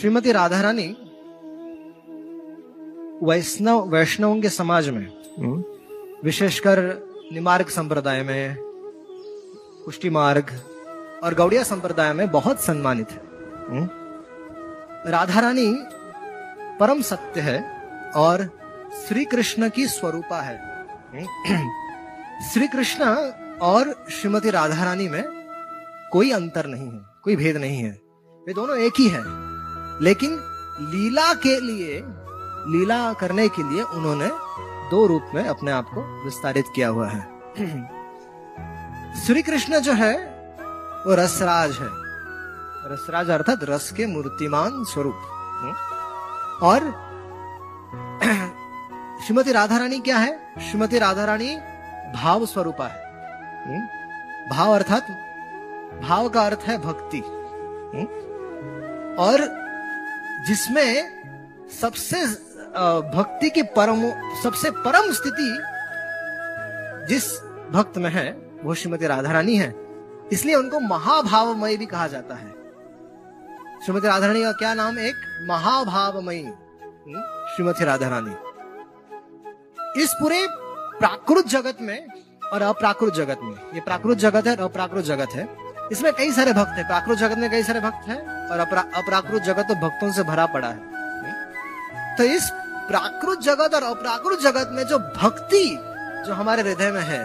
श्रीमती राधा रानी वैष्णव वैष्णवों के समाज में हम्म, विशेषकर निमार्ग संप्रदाय में पुष्टि मार्ग और गौड़िया संप्रदाय में बहुत सम्मानित है। हम्म, राधा रानी परम सत्य है और श्री कृष्ण की स्वरूपा है। हम्म, श्री कृष्ण और श्रीमती राधा रानी में कोई अंतर नहीं है कोई भेद नहीं है। वे दोनों एक ही है। लेकिन लीला के लिए, लीला करने के लिए उन्होंने दो रूप में अपने आप को विस्तारित किया हुआ है श्री कृष्ण जो है, वो रसराज है रसराज अर्थात रस के मूर्तिमान स्वरूप हम्म? और श्रीमती राधा रानी क्या है श्रीमती राधा रानी भाव स्वरूपा है हम्म? भाव अर्थात, भाव का अर्थ है भक्ति हम्म? और जिसमें सबसे भक्ति की परम सबसे परम स्थिति जिस भक्त में है वो श्रीमती राधा रानी है। इसलिए उनको महाभावमयी भी कहा जाता है। श्रीमती राधा रानी का क्या नाम? एक महाभावमयी हम्म, श्रीमती राधा रानी इस पूरे प्राकृत जगत में और अप्राकृत जगत में ये प्राकृत जगत है और अप्राकृत जगत है। इसमें कई सारे भक्त हैं। प्राकृत जगत में कई सारे भक्त हैं और अपरा, अपराकृत जगत तो भक्तों से भरा पड़ा है। तो इस प्राकृत जगत और अपराकृत जगत में जो भक्ति जो हमारे हृदय में है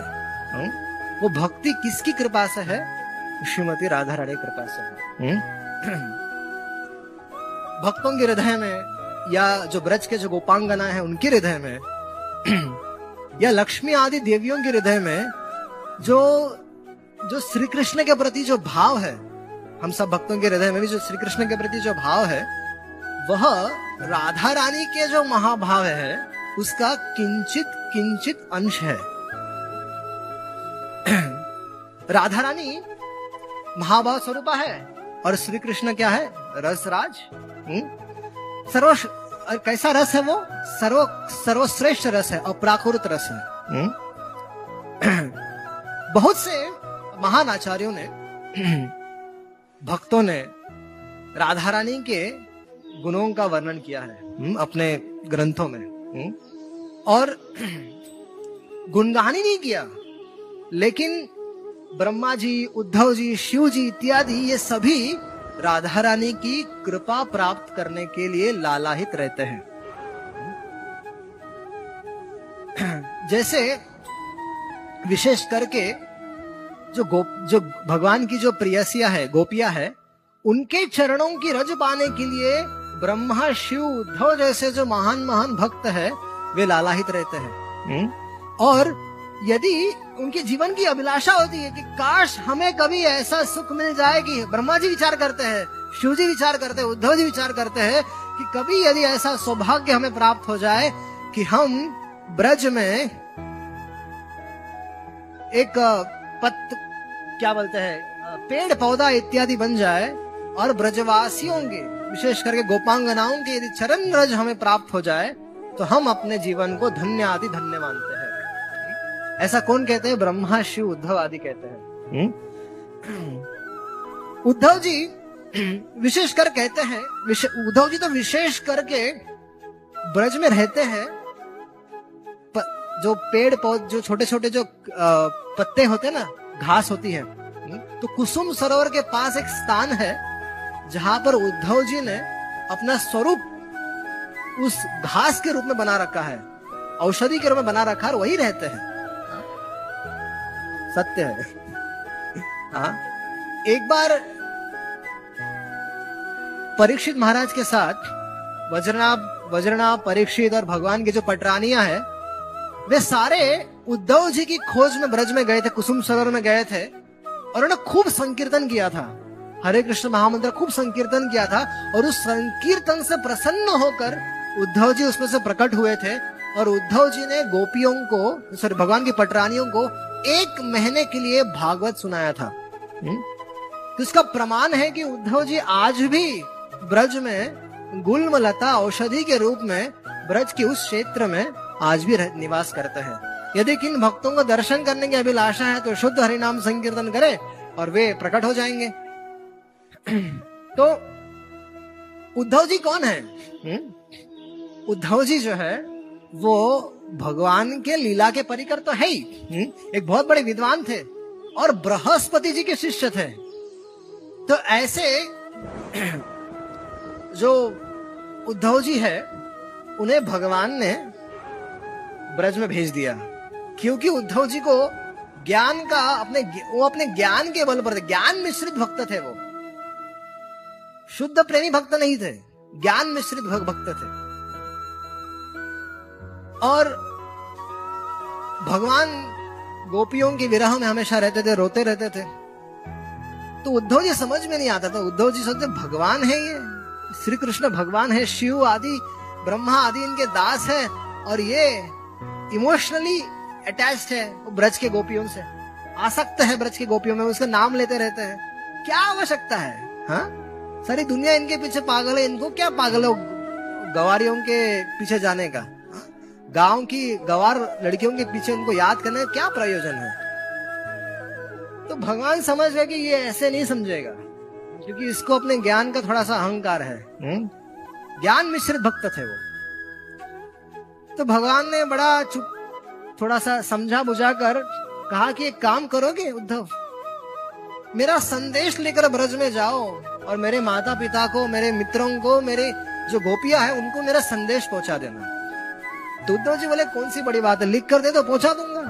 हम्म, वो भक्ति किसकी कृपा से है? श्रीमती राधा रानी कृपा से है। हम्म? भक्तों के हृदय में या जो ब्रज के जो गोपांगना है उनके हृदय में या लक्ष्मी आदि देवियों के हृदय में जो जो श्री कृष्ण के प्रति जो भाव है, हम सब भक्तों के हृदय में भी जो श्री कृष्ण के प्रति जो भाव है, वह राधा रानी के जो महाभाव है, उसका किंचित किंचित अंश है। राधा रानी महाभाव स्वरूपा है, और श्री कृष्ण क्या है? रसराज। हम्म? सर्व कैसा रस है वो? सर्व, सर्वश्रेष्ठ रस है, अप्राकृत रस है। हम्म? बहुत से महान आचार्यों ने भक्तों ने राधा रानी के गुणों का वर्णन किया है हम्म, अपने ग्रंथों में हम्म, और गुणगान ही नहीं किया लेकिन ब्रह्मा जी उद्धव जी शिव जी इत्यादि ये सभी राधा रानी की कृपा प्राप्त करने के लिए लालाहित रहते हैं। जैसे विशेष करके जो गो जो भगवान की जो प्रियसिया है गोपिया है उनके चरणों की रज पाने के लिए ब्रह्मा शिव उद्धव जैसे जो महान महान भक्त है वे लालाहित रहते हैं। और यदि उनके जीवन की अभिलाषा होती है कि काश हमें कभी ऐसा सुख मिल जाए कि ब्रह्मा जी विचार करते हैं शिव जी विचार करते हैं उद्धव जी विचार करते हैं कि कभी यदि ऐसा सौभाग्य हमें प्राप्त हो जाए कि हम ब्रज में एक पत क्या बोलते हैं पेड़ पौधा इत्यादि बन जाए और ब्रजवासियों के विशेष करके गोपांगनाओं के यदि चरण रज हमें प्राप्त हो जाए तो हम अपने जीवन को धन्य आदि धन्य मानते हैं। ऐसा कौन कहते हैं? ब्रह्मा शिव उद्धव आदि कहते हैं। उद्धव जी विशेष कर कहते हैं उद्धव जी तो विशेष करके ब्रज में रहते हैं जो पेड़ पौध जो छोटे छोटे जो पत्ते होते हैं ना, घास होती है तो कुसुम सरोवर के पास एक स्थान है, जहाँ पर उद्धव जी ने अपना स्वरूप उस घास के रूप में बना रखा है, औषधि के रूप में बना रखा है वही रहते हैं। सत्य है। हाँ। एक बार परीक्षित महाराज के साथ, वज्रनाभ वज्रनाभ परीक्षित और भगवान के जो पटरानिया है वे सारे उद्धव जी की खोज में ब्रज में गए थे कुसुम सरोवर में गए थे और उन्होंने खूब संकीर्तन किया था। हरे कृष्ण महामंत्र खूब संकीर्तन किया था और उस संकीर्तन से प्रसन्न होकर उद्धव जी उसमें से प्रकट हुए थे और उद्धव जी ने गोपियों को सॉरी भगवान की पटरानियों को एक महीने के लिए भागवत सुनाया था। तो इसका प्रमाण है कि उद्धव जी आज भी ब्रज में गुलम लता औषधि के रूप में ब्रज के उस क्षेत्र में आज भी निवास करते हैं। यदि किन भक्तों को दर्शन करने की अभिलाषा है तो शुद्ध हरिनाम संकीर्तन करें और वे प्रकट हो जाएँगे। तो उद्धव जी कौन है? हम्म? उद्धव जी जो है वो भगवान के लीला के परिकर तो है ही। हम्म? एक बहुत बड़े विद्वान थे और बृहस्पति जी के शिष्य थे। तो ऐसे जो उद्धव जी है उन्हें भगवान ने ब्रज में भेज दिया। क्योंकि उद्धव जी को ज्ञान का अपने वो अपने ज्ञान के बल पर ज्ञान मिश्रित भक्त थे वो। शुद्ध प्रेमी भक्त नहीं थे। ज्ञान मिश्रित भक्त थे। और भगवान गोपियों के विरह में हमेशा रहते थे, रोते रहते थे। तो उद्धव जी समझ में नहीं आता था। उद्धव जी सोचते, भगवान है ये। श्री कृष्ण भगवान है, शिव आदि, ब्रह्मा आदि इनके दास है। और ये इमोशनली अटैच्ड है वो ब्रज के गोपियों से। आसक्त है ब्रज के गोपियों में उसका नाम लेते रहते हैं। क्या आवश्यकता है? हाँ? सारी दुनिया इनके पीछे पागल है इनको क्या पागल है गवारियों के पीछे जाने का? गाँव की गवार लड़कियों के पीछे उनको याद करने का क्या प्रयोजन है? तो भगवान समझ गए कि ये ऐसे नहीं समझेगा क्योंकि इसको अपने ज्ञान का थोड़ा सा अहंकार है। हम्म? ज्ञान मिश्रित भक्त थे वो। तो भगवान ने बड़ा चुप थोड़ा सा समझा बुझा कर कहा कि एक काम करोगे, उद्धव? मेरा संदेश लेकर ब्रज में जाओ और मेरे माता पिता को, मेरे मित्रों को, मेरे जो गोपिया है, उनको मेरा संदेश पहुँचा देना। तो उद्धव जी बोले, कौन सी बड़ी बात है? लिख कर दे तो पहुँचा दूँगा।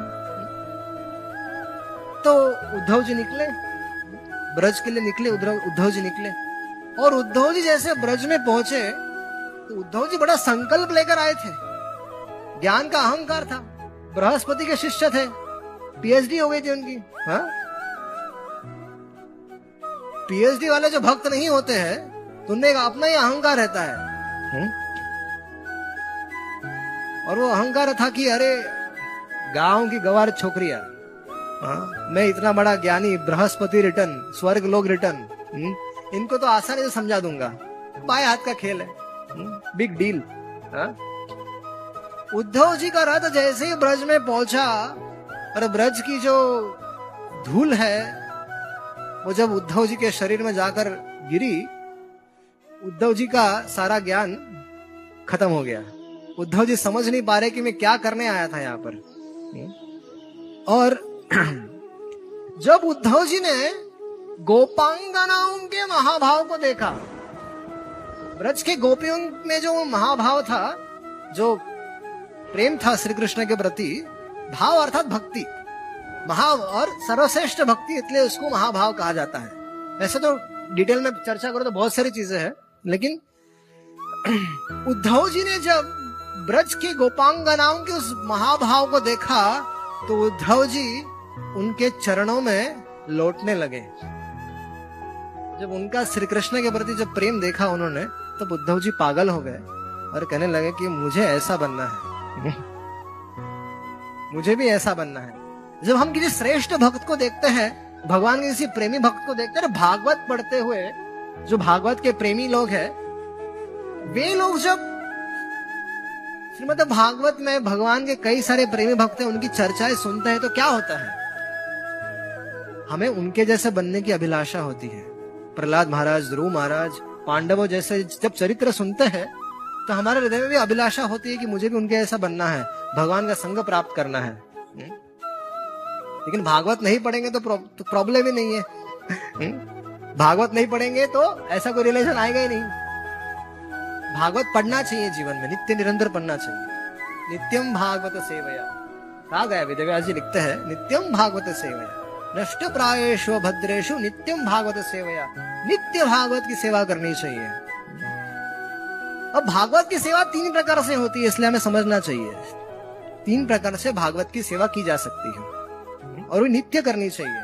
तो उद्धव जी निकले। ब्रज के लिए निकले उद्धव जी निकले। और उद्धव जी जैसे ब्रज में पहुँचे तो उद्धव जी बड़ा संकल्प लेकर आए थे। ज्ञान का अहंकार था। बृहस्पति के शिष्य थे। पीएचडी हो गई थी उनकी हा? पीएचडी वाले जो भक्त नहीं होते हैं तो उनमें अपना ही अहंकार रहता है। हुँ? और वो अहंकार था कि अरे गाँव की गवार छोकरिया हाँ, मैं इतना बड़ा ज्ञानी बृहस्पति रिटर्न स्वर्ग लोग रिटर्न हम्म, इनको तो आसानी से समझा दूँगा। बाएँ हाथ का खेल है बिग हम्म, डील हाँ। उद्धव जी का रथ जैसे ही ब्रज में पहुँचा और ब्रज की जो धूल है, वो जब उद्धव जी के शरीर में जाकर गिरी, उद्धव जी का सारा ज्ञान खत्म हो गया उद्धव जी समझ नहीं पा रहे कि मैं क्या करने आया था यहाँ पर। और जब उद्धव जी ने गोपांगनाओं के महाभाव को देखा, ब्रज के गोपियों में जो महाभाव था, जो प्रेम था श्री कृष्ण के प्रति, भाव अर्थात भक्ति। महा और सर्वश्रेष्ठ भक्ति इसलिए उसको महाभाव कहा जाता है। वैसे तो डिटेल में चर्चा करो तो बहुत सारी चीज़ें हैं, लेकिन उद्धव जी ने जब ब्रज की गोपांगनाओं के उस महाभाव को देखा तो उद्धव जी उनके चरणों में लौटने लगे। जब उनका श्री कृष्ण के प्रति जब प्रेम देखा उन्होंने, तब तो उद्धव जी पागल हो गए और कहने लगे कि मुझे ऐसा बनना है। मुझे भी ऐसा बनना है। जब हम किसी श्रेष्ठ भक्त को देखते हैं, भगवान के किसी प्रेमी भक्त को देखते हैं भागवत पढ़ते हुए जो भागवत के प्रेमी लोग हैं, वे लोग जब श्रीमद भागवत में भगवान के कई सारे प्रेमी भक्त हैं, उनकी चर्चाएँ सुनते हैं तो क्या होता है? हमें उनके जैसे बनने की अभिलाषा होती है। प्रहलाद महाराज, ध्रुव महाराज, पांडवों जैसे जब चरित्र सुनते हैं तो हमारे हृदय में भी अभिलाषा होती है कि मुझे भी उनके ऐसा बनना है। भगवान का संग प्राप्त करना है। हम्म? लेकिन भागवत नहीं पढ़ेंगे तो प्रॉब्लम तो ही नहीं है। हम्म? भागवत नहीं पढ़ेंगे तो ऐसा कोई रिलेशन आएगा ही नहीं। भागवत पढ़ना चाहिए जीवन में, नित्य निरंतर पढ़ना चाहिए। नित्यम भागवत सेवया। कहा गया वेदव्यास जी लिखते हैं, नित्यम भागवत सेवया। नष्ट प्रायेशु भद्रेशु नित्यम भागवत सेवया। नित्य भागवत की सेवा करनी चाहिए। अब भागवत की सेवा तीन प्रकार से होती है, इसलिए हमें समझना चाहिए। तीन प्रकार से भागवत की सेवा की जा सकती है, और वो नित्य करनी चाहिए।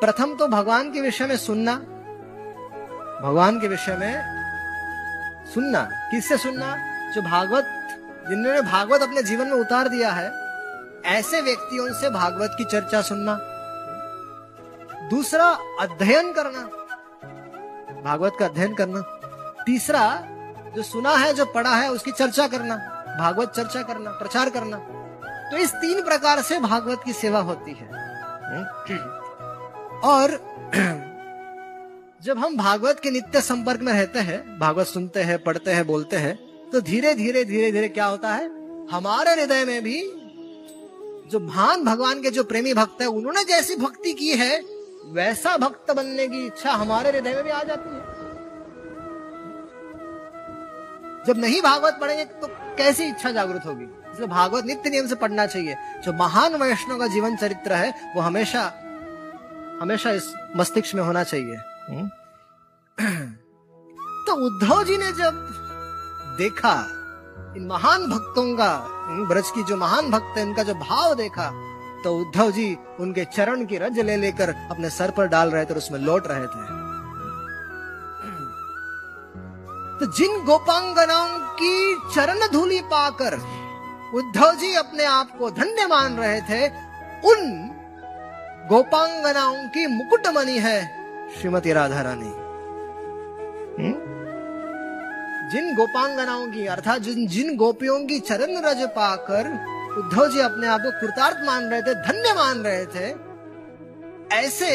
प्रथम तो भगवान के विषय में सुनना। भगवान के विषय में सुनना। किससे सुनना? जो भागवत, जिन्होंने भागवत अपने जीवन में उतार दिया है, ऐसे व्यक्तियों से भागवत की चर्चा सुनना। दूसरा, अध्ययन करना। भागवत का अध्ययन करना। तीसरा जो सुना है जो पढ़ा है उसकी चर्चा करना। भागवत चर्चा करना प्रचार करना। तो इस तीन प्रकार से भागवत की सेवा होती है। और जब हम भागवत के नित्य संपर्क में रहते हैं भागवत सुनते हैं पढ़ते हैं बोलते हैं तो धीरे धीरे धीरे धीरे क्या होता है? हमारे हृदय में भी जो महान भगवान के जो प्रेमी भक्त है उन्होंने जैसी भक्ति की है वैसा भक्त बनने की इच्छा हमारे हृदय में भी आ जाती है। जब नहीं भागवत पढ़ेंगे तो कैसी इच्छा जागृत होगी? इसलिए भागवत नित्य नियम से पढ़ना चाहिए। जो महान वैष्णव का जीवन चरित्र है वो हमेशा हमेशा इस मस्तिष्क में होना चाहिए। हम्म? तो उद्धव जी ने जब देखा इन महान भक्तों का ब्रज की जो महान भक्त है उनका जो भाव देखा तो उद्धव जी उनके चरण की रज ले लेकर अपने सर पर डाल रहे थे और उसमें लौट रहे थे तो जिन गोपांगनाओं की चरण धूलि पाकर उद्धव जी अपने आप को धन्य मान रहे थे, उन गोपांगनाओं की मुकुटमणि है श्रीमती राधा रानी? जिन गोपांगनाओं की, अर्थात जिन जिन गोपियों की चरण रज पाकर उद्धव जी अपने आप को कृतार्थ मान रहे थे, धन्य मान रहे थे ऐसे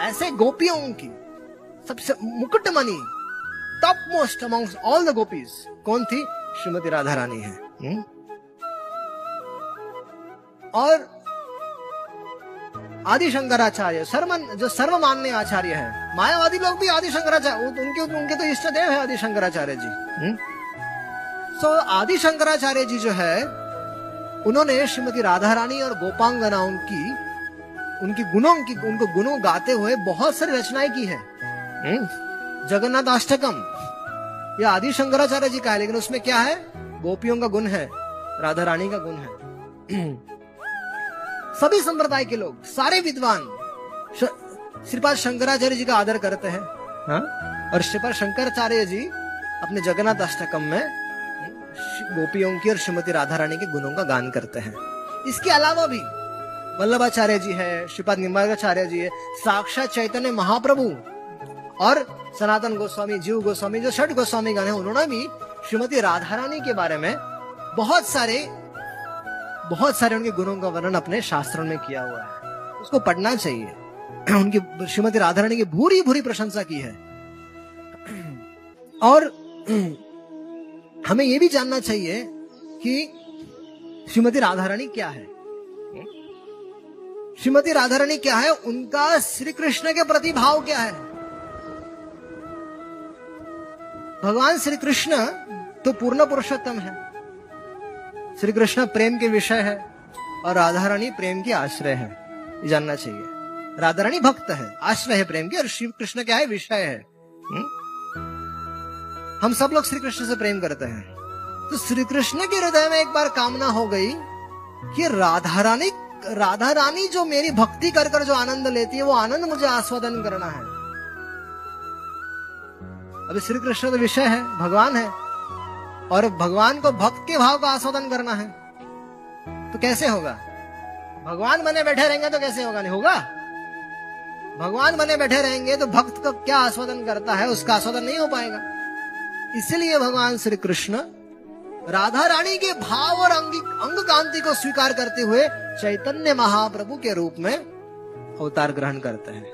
ऐसे गोपियों की सबसे मुकुटमणि top most amongst all the gopis कौन थी श्रीमती राधा रानी है हुँ? हम्म? और आदि शंकराचार्य सर्वन, जो सर्व मान्य आचार्य है, मायावादी लोग भी आदि शंकराचार्य उनके उनके तो इष्ट देव है आदि शंकराचार्य जी सो so, आदि शंकराचार्य जी जो है उन्होंने श्रीमती राधा रानी और गोपांगनाओं की उनकी गुणों की उनको गुणों गाते हुए बहुत सारी रचनाएँ की है। हम्म? जगन्नाथ अष्टकम। ये आदि शंकराचार्य जी का है लेकिन उसमें क्या है? गोपियों का गुण है राधा रानी का गुण है। सभी संप्रदाय के लोग सारे विद्वान श्रीपाद शंकराचार्य जी का आदर करते हैं। और श्रीपाद शंकराचार्य जी अपने जगन्नाथ अष्टकम में गोपियों की और श्रीमती राधा रानी के गुणों का गान करते हैं। इसके अलावा भी वल्लभाचार्य जी है, श्रीपाद निम्बाचार्य जी है, साक्षात चैतन्य महाप्रभु और सनातन गोस्वामी, जीव गोस्वामी, जो छठ गोस्वामी गण है, उन्होंने भी श्रीमती राधा रानी के बारे में बहुत सारे बहुत सारे उनके गुणों का वर्णन अपने शास्त्रों में किया हुआ है। उसको पढ़ना चाहिए। उनकी श्रीमती राधा रानी की भूरी भूरी प्रशंसा की है। और हमें यह भी जानना चाहिए कि श्रीमती राधा रानी क्या है? श्रीमती राधा रानी क्या है? उनका श्री कृष्ण के प्रति भाव क्या है? भगवान श्री कृष्ण तो पूर्ण पुरुषोत्तम है। श्री कृष्ण प्रेम के विषय है और राधा रानी प्रेम के आश्रय है। ये जानना चाहिए। राधा रानी भक्त है आश्रय है प्रेम के और श्री कृष्ण क्या है विषय है। हुँ? हम सब लोग श्री कृष्ण से प्रेम करते हैं। तो श्री कृष्ण के हृदय में एक बार कामना हो गई कि राधा रानी राधा रानी जो मेरी भक्ति कर कर जो आनंद लेती है, वो आनंद मुझे आस्वादन करना है। अभी श्री कृष्ण तो विषय है, भगवान है, और भगवान को भक्त के भाव का आस्वादन करना है। तो कैसे होगा? भगवान बने बैठे रहेंगे तो कैसे होगा? नहीं होगा? भगवान बने बैठे रहेंगे तो भक्त का क्या आस्वादन करता है, उसका आस्वादन नहीं हो पाएगा। इसलिए भगवान श्री कृष्ण राधा रानी के भाव और अंग अंग कांति को स्वीकार करते हुए चैतन्य महाप्रभु के रूप में अवतार ग्रहण करते हैं।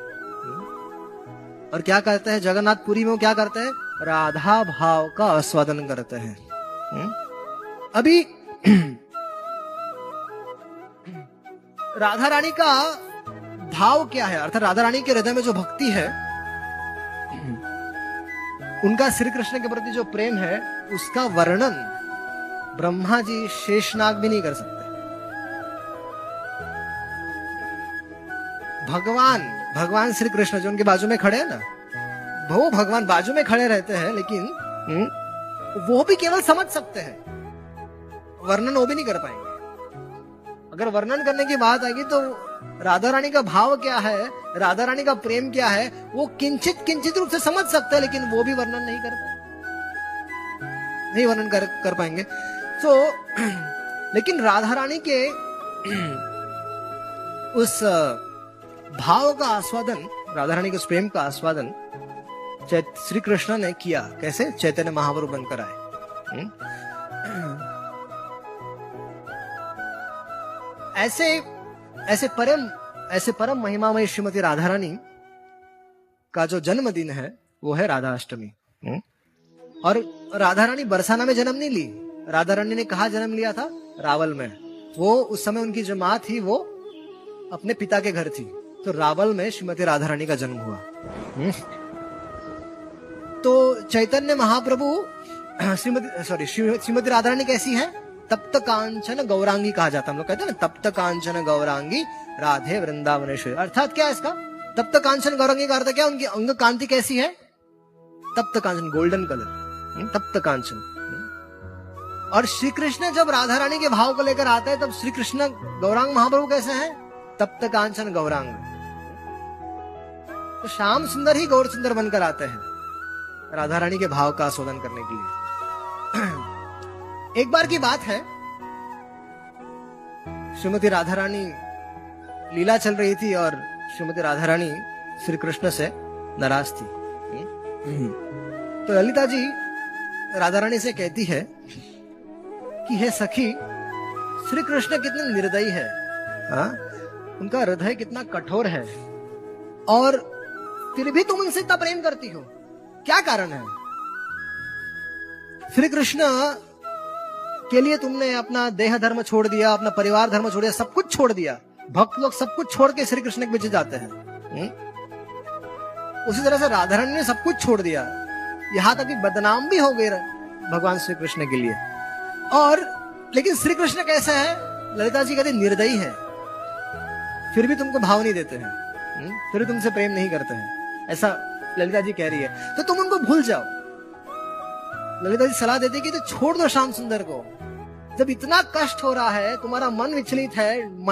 और क्या करते हैं? जगन्नाथपुरी में क्या करते हैं? राधा भाव का आस्वादन करते हैं। हम्म? अभी राधा रानी का भाव क्या है? अर्थात राधा रानी के हृदय में जो भक्ति है उनका श्री कृष्ण के प्रति जो प्रेम है उसका वर्णन ब्रह्मा जी शेषनाग भी नहीं कर सकते। भगवान भगवान श्री कृष्ण जो उनके बाजू में खड़े हैं ना वो भगवान बाजू में खड़े रहते हैं लेकिन हम्म, वो भी केवल समझ सकते हैं। वर्णन वो भी नहीं कर पाएँगे। अगर वर्णन करने की बात आएगी तो राधा रानी का भाव क्या है? राधा रानी का प्रेम क्या है? वो किंचित किंचित रूप से समझ सकते हैं लेकिन वो भी वर्णन नहीं कर नहीं वर्णन कर, कर पाएँगे। तो लेकिन राधा रानी के उस भाव का आस्वादन राधा रानी के प्रेम का आस्वादन श्री कृष्ण ने किया। कैसे? चैतन्य महाप्रभु बनकर आए। हम्म? ऐसे ऐसे परम ऐसे परम महिमामय श्रीमती राधा रानी का जो जन्मदिन है वो है राधा अष्टमी। हम्म? और राधा रानी बरसाना में जन्म नहीं ली। राधा रानी ने कहा जन्म लिया था? रावल में। वो उस समय उनकी जो माँ थी वो अपने पिता के घर थी। तो रावल में श्रीमती राधा रानी का जन्म हुआ। हम्म? तो चैतन्य महाप्रभु श्रीमती सॉरी श्रीमती राधा रानी कैसी है? तप्त कांचन गौरांगी कहा जाता है। हम लोग कहते हैं ना तप्त कांचन गौरांगी, राधे वृंदावनेश्वरी। अर्थात क्या है इसका? तप्त कांचन गौरांगी का अर्थ क्या उनकी अंग कांति कैसी है? तप्त कांचन गोल्डन कलर। तप्त कांचन और श्री कृष्ण जब राधा रानी के भाव को लेकर आते हैं, तब श्री कृष्ण गौरांग महाप्रभु कैसे हैं? तप्त कांचन गौरांग। तो श्याम सुंदर ही गौर सुंदर बनकर आते हैं राधा रानी के भाव का शोधन करने के लिए। एक बार की बात है। श्रीमती राधा रानी लीला चल रही थी और श्रीमती राधा रानी श्री कृष्ण से नाराज़ थी। तो ललिता जी राधा रानी से कहती है कि हे सखी श्री कृष्ण कितने निर्दयी है हा? उनका हृदय कितना कठोर है और फिर भी तुम उनसे इतना प्रेम करती हो। क्या कारण है? श्री कृष्ण के लिए तुमने अपना देह धर्म छोड़ दिया, अपना परिवार धर्म छोड़ दिया, सब कुछ छोड़ दिया। भक्त लोग सब कुछ छोड़ के श्री कृष्ण के पीछे जाते हैं। हुँ? उसी तरह से राधारण ने सब कुछ छोड़ दिया। यहाँ तक कि बदनाम भी हो गए भगवान श्री कृष्ण के लिए। और, लेकिन श्री कृष्ण कैसे है? ललिता जी कहते, निर्दयी है। फिर भी तुमको भाव नहीं देते हैं। फिर भी तुमसे प्रेम नहीं करते हैं। ऐसा ललिता जी कह रही है। तो तुम उनको भूल जाओ। ललिता जी सलाह देती कि तो छोड़ दो श्याम सुंदर को। जब इतना कष्ट हो रहा है तुम्हारा मन विचलित है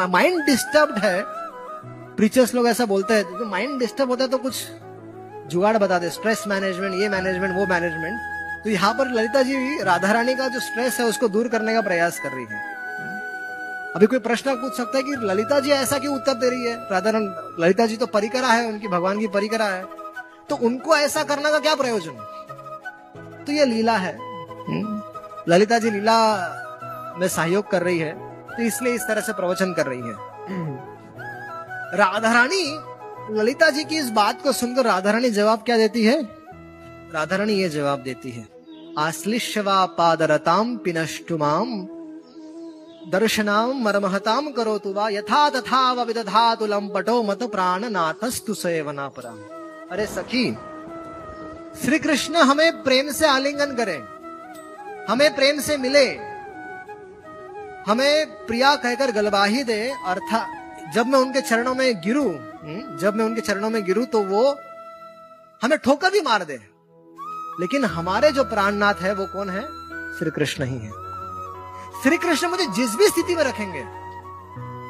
माइंड डिस्टर्ब है प्रीचर्स लोग ऐसा बोलते हैं तो माइंड डिस्टर्ब होता है तो कुछ जुगाड़ बता दे स्ट्रेस मैनेजमेंट ये मैनेजमेंट वो मैनेजमेंट तो यहाँ पर ललिता जी राधा रानी का जो स्ट्रेस है उसको दूर करने का प्रयास कर रही है। अभी कोई प्रश्न पूछ सकता है कि ललिता जी ऐसा क्यों उत्तर दे रही है? राधा ललिता जी तो परिकरा है उनकी भगवान की परिकरा है। तो उनको ऐसा करने का क्या प्रयोजन? तो ये लीला है। ललिता जी लीला में सहयोग कर रही है तो इसलिए इस तरह से प्रवचन कर रही है। राधा रानी ललिता जी की इस बात को सुनकर राधा रानी जवाब क्या देती है? राधा रानी ये जवाब देती है, आश्लिष्यवा पादरताम पिनष्टुमाम दर्शनाम मरमहताम करो तु वा। यथा तथा विदधा विदधातु लंपटो मत प्राण नाथस्तु सेवना परा अरे सखी श्री कृष्ण हमें प्रेम से आलिंगन करें, हमें प्रेम से मिले। हमें प्रिया कहकर गलबाही दे अर्थात जब मैं उनके चरणों में गिरू हम्म, जब मैं उनके चरणों में गिरू तो वो हमें ठोकर भी मार दे। लेकिन हमारे जो प्राणनाथ है वो कौन है? श्री कृष्ण ही है। श्री कृष्ण मुझे जिस भी स्थिति में रखेंगे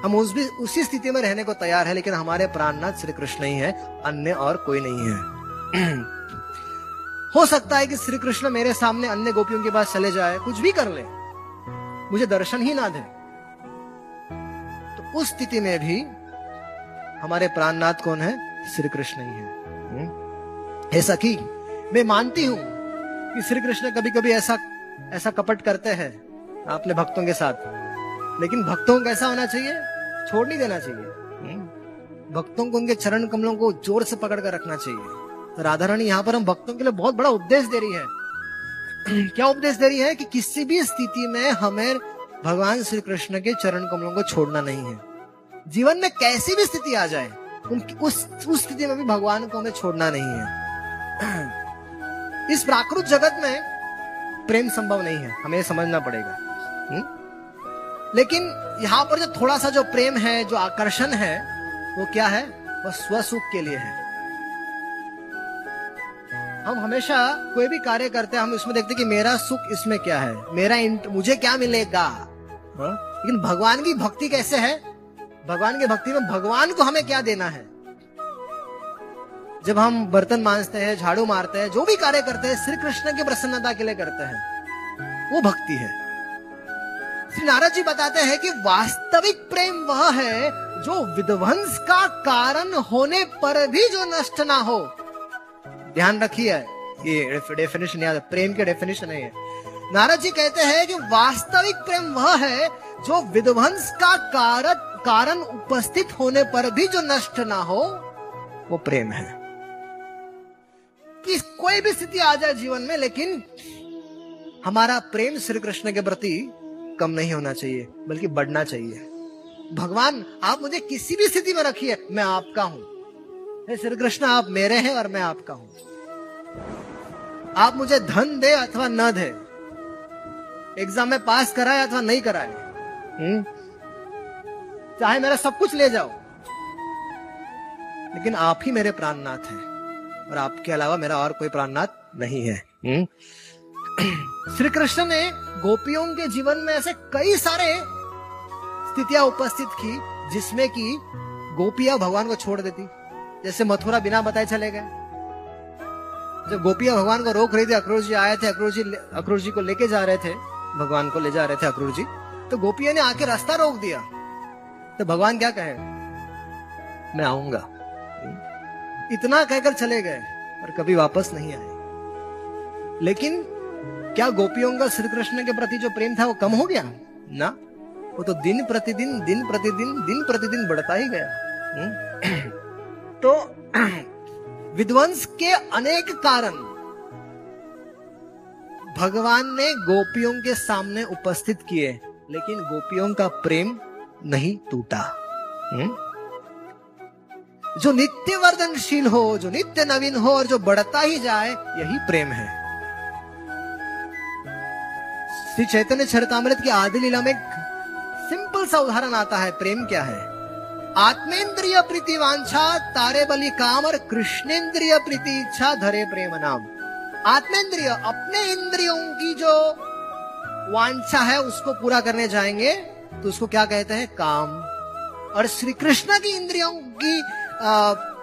हम उस भी उसी स्थिति में रहने को तैयार है लेकिन हमारे प्राणनाथ श्री कृष्ण ही है अन्य और कोई नहीं है। हो सकता है कि श्री कृष्ण मेरे सामने अन्य गोपियों के पास चले जाए कुछ भी कर ले। मुझे दर्शन ही ना दे। तो उस स्थिति में भी हमारे प्राणनाथ कौन है? श्री कृष्ण ही है। हम्म? हे सखी मैं मानती हूँ कि श्री कृष्ण कभी कभी ऐसा ऐसा कपट करते हैं अपने भक्तों के साथ। लेकिन भक्तों को कैसा होना चाहिए? छोड़ नहीं देना चाहिए। हम्म? भक्तों को उनके चरण कमलों को ज़ोर से पकड़ कर रखना चाहिए। तो राधा रानी, यहाँ पर हम भक्तों के लिए बहुत बड़ा उपदेश दे रही है। क्या उपदेश दे रही है कि किसी भी स्थिति में हमें भगवान श्री कृष्ण के चरण कमलों को छोड़ना नहीं है जीवन में कैसी भी स्थिति आ जाए उनकी उस उस स्थिति में भी भगवान को हमें छोड़ना नहीं है इस प्राकृत जगत में प्रेम संभव नहीं है, हमें समझना पड़ेगा? हम्म? लेकिन यहाँ पर जो थोड़ा सा जो प्रेम है, जो आकर्षण है, वो क्या है वह स्वसुख के लिए है हम हमेशा कोई भी कार्य करते हैं हम इसमें देखते कि मेरा सुख इसमें क्या है? मेरा मुझे क्या मिलेगा? हाँ? लेकिन भगवान की भक्ति कैसे है? भगवान की भक्ति में भगवान को हमें क्या देना है? जब हम बर्तन मांजते हैं झाड़ू मारते हैं जो भी कार्य करते हैं श्री कृष्ण की प्रसन्नता के लिए करते हैं वो भक्ति है। श्री नारद जी बताते हैं कि वास्तविक प्रेम वह है जो विध्वंस का कारण होने पर भी जो नष्ट ना हो। ध्यान रखिए, ये डेफिनेशन याद प्रेम के डेफिनेशन है नारद जी कहते हैं कि वास्तविक प्रेम वह है जो विध्वंस का कारण कारण उपस्थित होने पर भी जो नष्ट ना हो, वो प्रेम है। की कोई भी स्थिति आ जाए जीवन में, लेकिन हमारा प्रेम श्री कृष्ण के प्रति कम नहीं होना चाहिए, बल्कि बढ़ना चाहिए। भगवान, आप मुझे किसी भी स्थिति में रखिए, मैं आपका हूँ। श्री कृष्ण आप मेरे हैं और मैं आपका हूँ। आप मुझे धन दे अथवा न दे। एग्ज़ाम में पास कराए अथवा नहीं कराए। हम्म? चाहे मेरा सब कुछ ले जाओ। लेकिन आप ही मेरे प्राणनाथ हैं और आपके अलावा मेरा और कोई प्राणनाथ नहीं है। हम्म? श्री कृष्ण ने गोपियों के जीवन में ऐसे कई सारे स्थितियाँ उपस्थित की जिसमें कि गोपियाँ भगवान को छोड़ देती। जैसे मथुरा बिना बताए चले गए। जब गोपियाँ भगवान को रोक रही थी अक्रूर जी आए थे अक्रूर जी अक्रूर जी को लेके जा रहे थे, भगवान को ले जा रहे थे अक्रूर जी तो गोपिया ने आके रास्ता रोक दिया। तो भगवान क्या कहे? मैं आऊँगा। इतना कहकर चले गए और कभी वापस नहीं आए। लेकिन क्या गोपियों का श्री कृष्ण के प्रति जो प्रेम था वो कम हो गया? ना। वो तो दिन प्रतिदिन दिन प्रतिदिन दिन प्रतिदिन बढ़ता ही गया। हम्म? तो विध्वंस के अनेक कारण भगवान ने गोपियों के सामने उपस्थित किए, लेकिन गोपियों का प्रेम नहीं टूटा। हम्म? जो नित्य वर्धनशील हो, जो नित्य नवीन हो और जो बढ़ता ही जाए, यही प्रेम है। श्री चैतन्य चरतामृत की आदि लीला में सिंपल सा उदाहरण आता है, प्रेम क्या है? आत्मेंद्रिय प्रीति वांछा तारे बलि काम और कृष्णेन्द्रिय प्रीति इच्छा धरे प्रेम नाम। आत्मेंद्रिय अपने इंद्रियों की जो वांछा है उसको पूरा करने जाएँगे तो उसको क्या कहते हैं? काम। और श्री कृष्ण की इंद्रियों की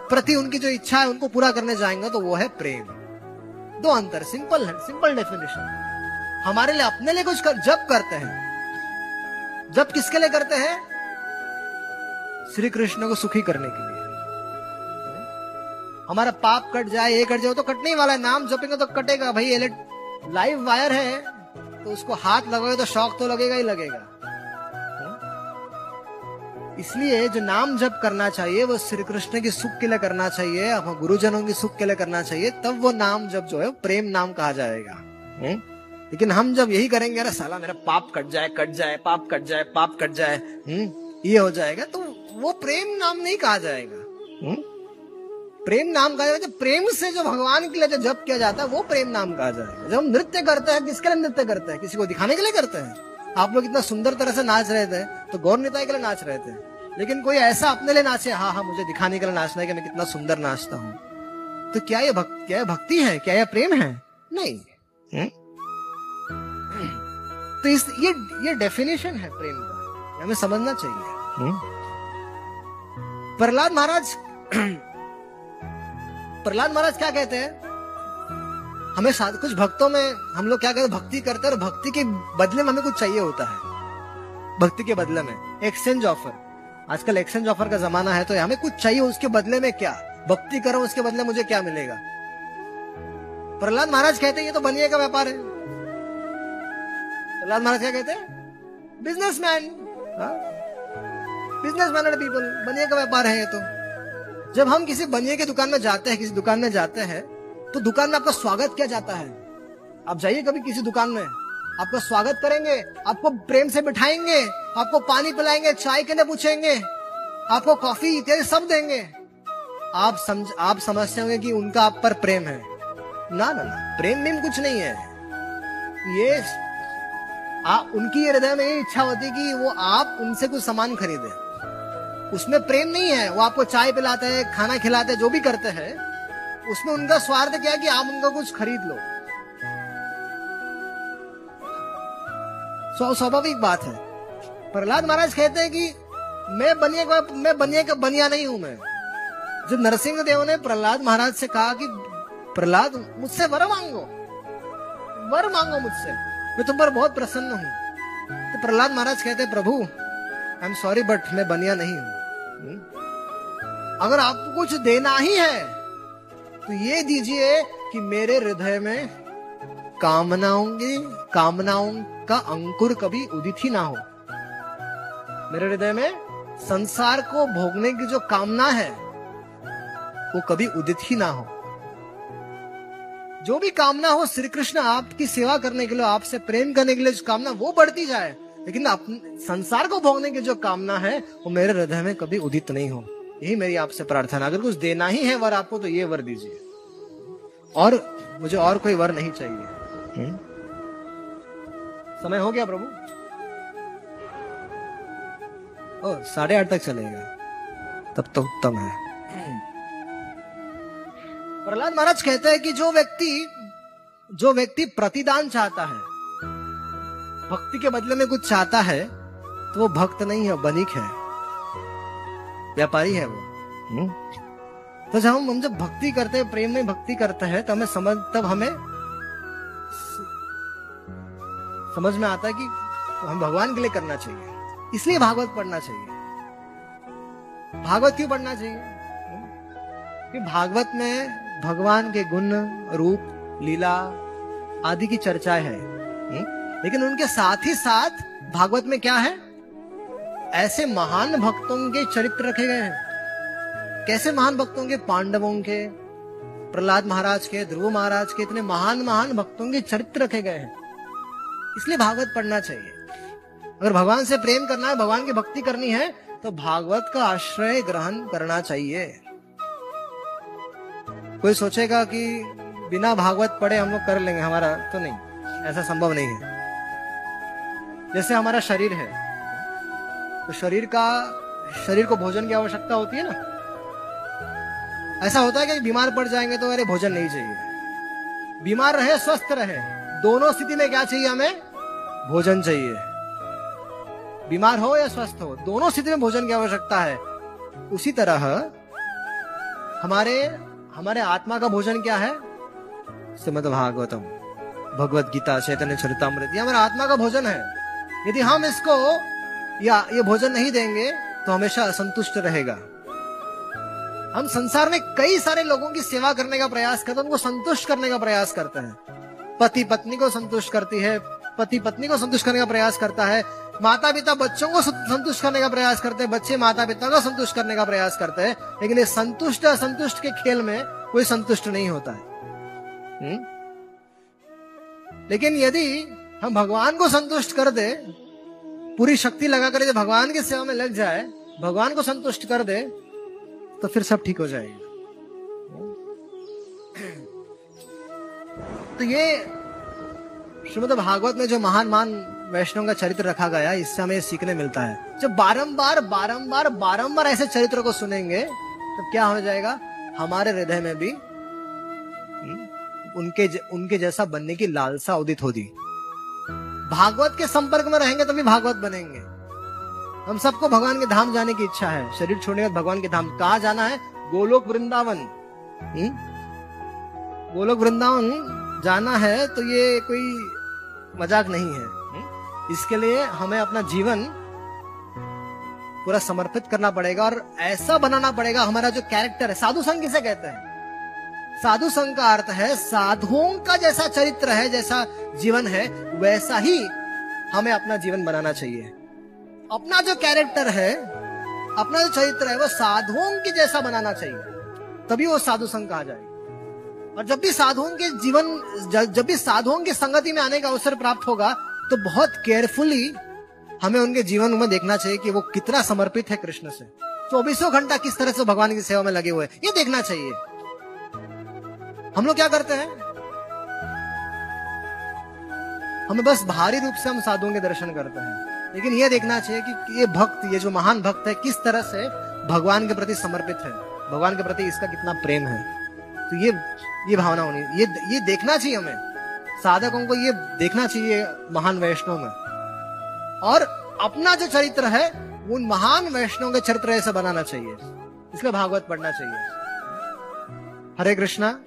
प्रति उनकी जो इच्छा है उनको पूरा करने जाएँगे तो वो है प्रेम। दो अंतर सिंपल है सिंपल डेफिनेशन। हमारे लिए अपने लिए कुछ कर, जब करते हैं। जब किसके लिए करते हैं? श्री कृष्ण को सुखी करने के लिए। हमारा पाप कट जाए, ये कट जाए तो कटने वाला है। नाम जपेंगे तो कटेगा। भाई लाइव वायर है तो उसको हाथ लगाओगे तो शौक तो लगेगा ही लगेगा। इसलिए जो नाम जप करना चाहिए, वो श्री कृष्ण की सुख के लिए करना चाहिए, अपने गुरुजनों के सुख के लिए करना चाहिए, तब वो नाम जब जो है प्रेम नाम कहा जाएगा। हुँ? लेकिन हम जब यही करेंगे, अरे साला मेरा पाप कट जाए कट जाए, पाप कट जाए, पाप कट जाए हुँ? ये हो जाएगा तो वो प्रेम नाम नहीं कहा जाएगा। हुँ? प्रेम नाम कहा जाएगा प्रेम से जो भगवान के लिए जो जप किया जाता है वो प्रेम नाम कहा जाएगा। जब हम नृत्य करते हैं किसके लिए नृत्य करते हैं? किसी को दिखाने के लिए करते हैं? आप लोग इतना सुंदर तरह से नाच रहे थे तो गौर निताई के लिए नाच रहे थे। लेकिन कोई ऐसा अपने लिए नाचे हाँ हाँ मुझे दिखाने के लिए नाचना है कि मैं कितना सुंदर नाचता हूँ। तो क्या ये भक्ति क्या ये भक्ति है? क्या यह प्रेम है? नहीं। हुँ? तो इस ये ये डेफिनेशन है प्रेम का। हमें समझना चाहिए। प्रहलाद महाराज प्रहलाद महाराज क्या कहते हैं? हमें साथ, कुछ भक्तों में हम लोग क्या कहते हैं? भक्ति करते हैं और भक्ति के बदले में हमें कुछ चाहिए होता है। भक्ति के बदले में एक्सचेंज ऑफ़र आजकल एक्सचेंज ऑफ़र का जमाना है तो हमें कुछ चाहिए, उसके बदले में क्या? भक्ति करो, उसके बदले मुझे क्या मिलेगा? प्रहलाद महाराज कहते हैं, ये तो बनिए का व्यापार है। प्रहलाद महाराज क्या कहते हैं? बिजनेसमैन बिज़नेस पीपल बनिए का व्यापार है ये तो। जब हम किसी बनिए की दुकान में जाते हैं किसी दुकान में जाते हैं तो दुकान में आपका स्वागत किया जाता है। आप जाइए कभी किसी दुकान में आपका स्वागत करेंगे आपको प्रेम से बिठाएँगे आपको पानी पिलाएँगे चाय के पूछेंगे आपको कॉफ़ी इत्यादि सब देंगे। आप समझ आप समझते होंगे कि उनका आप पर प्रेम है। ना ना ना प्रेम में कुछ नहीं है। ये आ, उनकी हृदय में ये इच्छा होती कि वो आप उनसे कुछ सामान खरीदे। उसमें प्रेम नहीं है। वो आपको चाय पिलाते हैं, खाना खिलाते हैं, जो भी करते हैं। उसमें उनका स्वार्थ क्या है कि आप उनका कुछ खरीद लो। स्वाभाविक बात है। प्रहलाद महाराज कहते हैं कि मैं बनिया का मैं बनिया का बनिया नहीं हूँ मैं। जब नरसिंह देव ने प्रहलाद महाराज से कहा कि, प्रहलाद, मुझसे वर मांगो। वर मांगो मुझसे। मैं तुम पर बहुत प्रसन्न हूँ। तो प्रहलाद महाराज कहते हैं, प्रभु आई एम सॉरी बट मैं बनिया नहीं हूँ। अगर आपको कुछ देना ही है तो ये दीजिए कि मेरे हृदय में कामनाओं की कामनाओं का अंकुर कभी उदित ही ना हो। मेरे हृदय में संसार को भोगने की जो कामना है, वो कभी उदित ही ना हो। जो भी कामना हो, श्री कृष्ण आपकी सेवा करने के लिए, आपसे प्रेम करने के लिए जो कामना, वो बढ़ती जाए। लेकिन अपने संसार को भोगने की जो कामना है वो मेरे हृदय में कभी उदित नहीं हो। यही मेरी आपसे प्रार्थना अगर कुछ देना ही है वर आपको तो ये वर दीजिए। और मुझे और कोई वर नहीं चाहिए। हम्म? समय हो गया प्रभु। ओ साढ़े आठ तक चलेगा। तब तो उत्तम है। प्रहलाद महाराज कहते हैं कि जो व्यक्ति जो व्यक्ति प्रतिदान चाहता है भक्ति के बदले में कुछ चाहता है तो वो भक्त नहीं है बनिक है। व्यापारी है वो। हम्म? तो जब हम हम जब भक्ति करते हैं प्रेम में भक्ति करते हैं तो हमें समझ तब हमें समझ में आता है कि हम भगवान के लिए करना चाहिए। इसलिए भागवत पढ़ना चाहिए। भागवत क्यों पढ़ना चाहिए? कि भागवत में भगवान के गुण रूप लीला आदि की चर्चाएँ है। लेकिन उनके साथ ही साथ भागवत में क्या है? ऐसे महान भक्तों के चरित्र रखे गए हैं। कैसे महान भक्तों के पांडवों के, प्रहलाद महाराज के, ध्रुव महाराज के, इतने महान महान भक्तों के चरित्र रखे गए हैं। इसलिए भागवत पढ़ना चाहिए। अगर भगवान से प्रेम करना है, भगवान की भक्ति करनी है तो भागवत का आश्रय ग्रहण करना चाहिए। कोई सोचेगा कि बिना भागवत पढ़े हम लोग कर लेंगे, हमारा तो नहीं। ऐसा संभव नहीं है। जैसे हमारा शरीर है। तो शरीर का, शरीर को भोजन की आवश्यकता होती है ना? ऐसा होता है कि बीमार पड़ जाएँगे तो अरे भोजन नहीं चाहिए। बीमार रहे, स्वस्थ रहे, दोनों स्थिति में क्या चाहिए हमें? भोजन चाहिए। बीमार हो या स्वस्थ हो, दोनों स्थिति में भोजन की आवश्यकता है। उसी तरह हमारे हमारे आत्मा का भोजन क्या है? श्रीमद भागवतम भगवत गीता चैतन्य, चरितमृत हमारा आत्मा का भोजन है। यदि हम इसको या ये भोजन नहीं देंगे तो हमेशा असंतुष्ट रहेगा हम संसार में कई सारे लोगों की सेवा करने का प्रयास करते हैं, उनको संतुष्ट करने का प्रयास करते हैं पति पत्नी को संतुष्ट करती है पति पत्नी को संतुष्ट करने का प्रयास करता है माता पिता बच्चों को संतुष्ट करने का प्रयास करते हैं, बच्चे माता पिता को संतुष्ट करने का प्रयास करते हैं, लेकिन ये संतुष्ट असंतुष्ट के खेल में कोई संतुष्ट नहीं होता है हुँ? हम्म? लेकिन यदि हम भगवान को संतुष्ट कर दे पूरी शक्ति लगा कर भगवान की सेवा में लग जाए भगवान को संतुष्ट कर दे तो फिर सब ठीक हो जाएगा। तो ये श्रीमद भागवत में जो महान महान वैष्णव का चरित्र रखा गया इससे हमें ये सीखने मिलता है। जब बारंबार बारंबार बारंबार ऐसे चरित्र को सुनेंगे तब क्या हो जाएगा? हमारे हृदय में भी हम्म, उनके उनके जैसा बनने की लालसा उदित होगी भागवत के संपर्क में रहेंगे तभी भागवत बनेंगे। हम सबको भगवान के धाम जाने की इच्छा है। शरीर छोड़ने के भगवान के धाम कहा जाना है? गोलोक वृंदावन। हम्म? गोलोक वृंदावन जाना है तो ये कोई मज़ाक नहीं है। हम्म? इसके लिए हमें अपना जीवन पूरा समर्पित करना पड़ेगा और ऐसा बनाना पड़ेगा हमारा जो कैरेक्टर है, साधु संघ किसे कहते हैं? साधु संघ का अर्थ है, साधुओं का जैसा चरित्र है, जैसा जीवन है, वैसा ही हमें अपना जीवन बनाना चाहिए। अपना जो कैरेक्टर है, अपना जो चरित्र है, वो साधुओं के जैसा बनाना चाहिए, तभी वो साधु संघ कहा जाए। और जब भी साधुओं के जीवन, जब भी साधुओं की संगति में आने का अवसर प्राप्त होगा तो बहुत केयरफुली हमें उनके जीवन में देखना चाहिए कि वो कितना समर्पित है कृष्ण से। चौबीसों घंटा किस तरह से भगवान की सेवा में लगे हुए ये देखना चाहिए। हम लोग क्या करते हैं? हमें बस भारी रूप से हम साधुओं के दर्शन करते हैं। लेकिन ये देखना चाहिए कि ये भक्त, ये जो महान भक्त है, किस तरह से भगवान के प्रति समर्पित है? भगवान के प्रति इसका कितना प्रेम है? तो ये ये भावना होनी, ये ये देखना चाहिए हमें। साधकों को ये देखना चाहिए महान वैष्णव में। और अपना जो चरित्र है, उन महान वैष्णव के चरित्र ऐसे बनाना चाहिए। इसलिए भागवत पढ़ना चाहिए। हरे कृष्णा।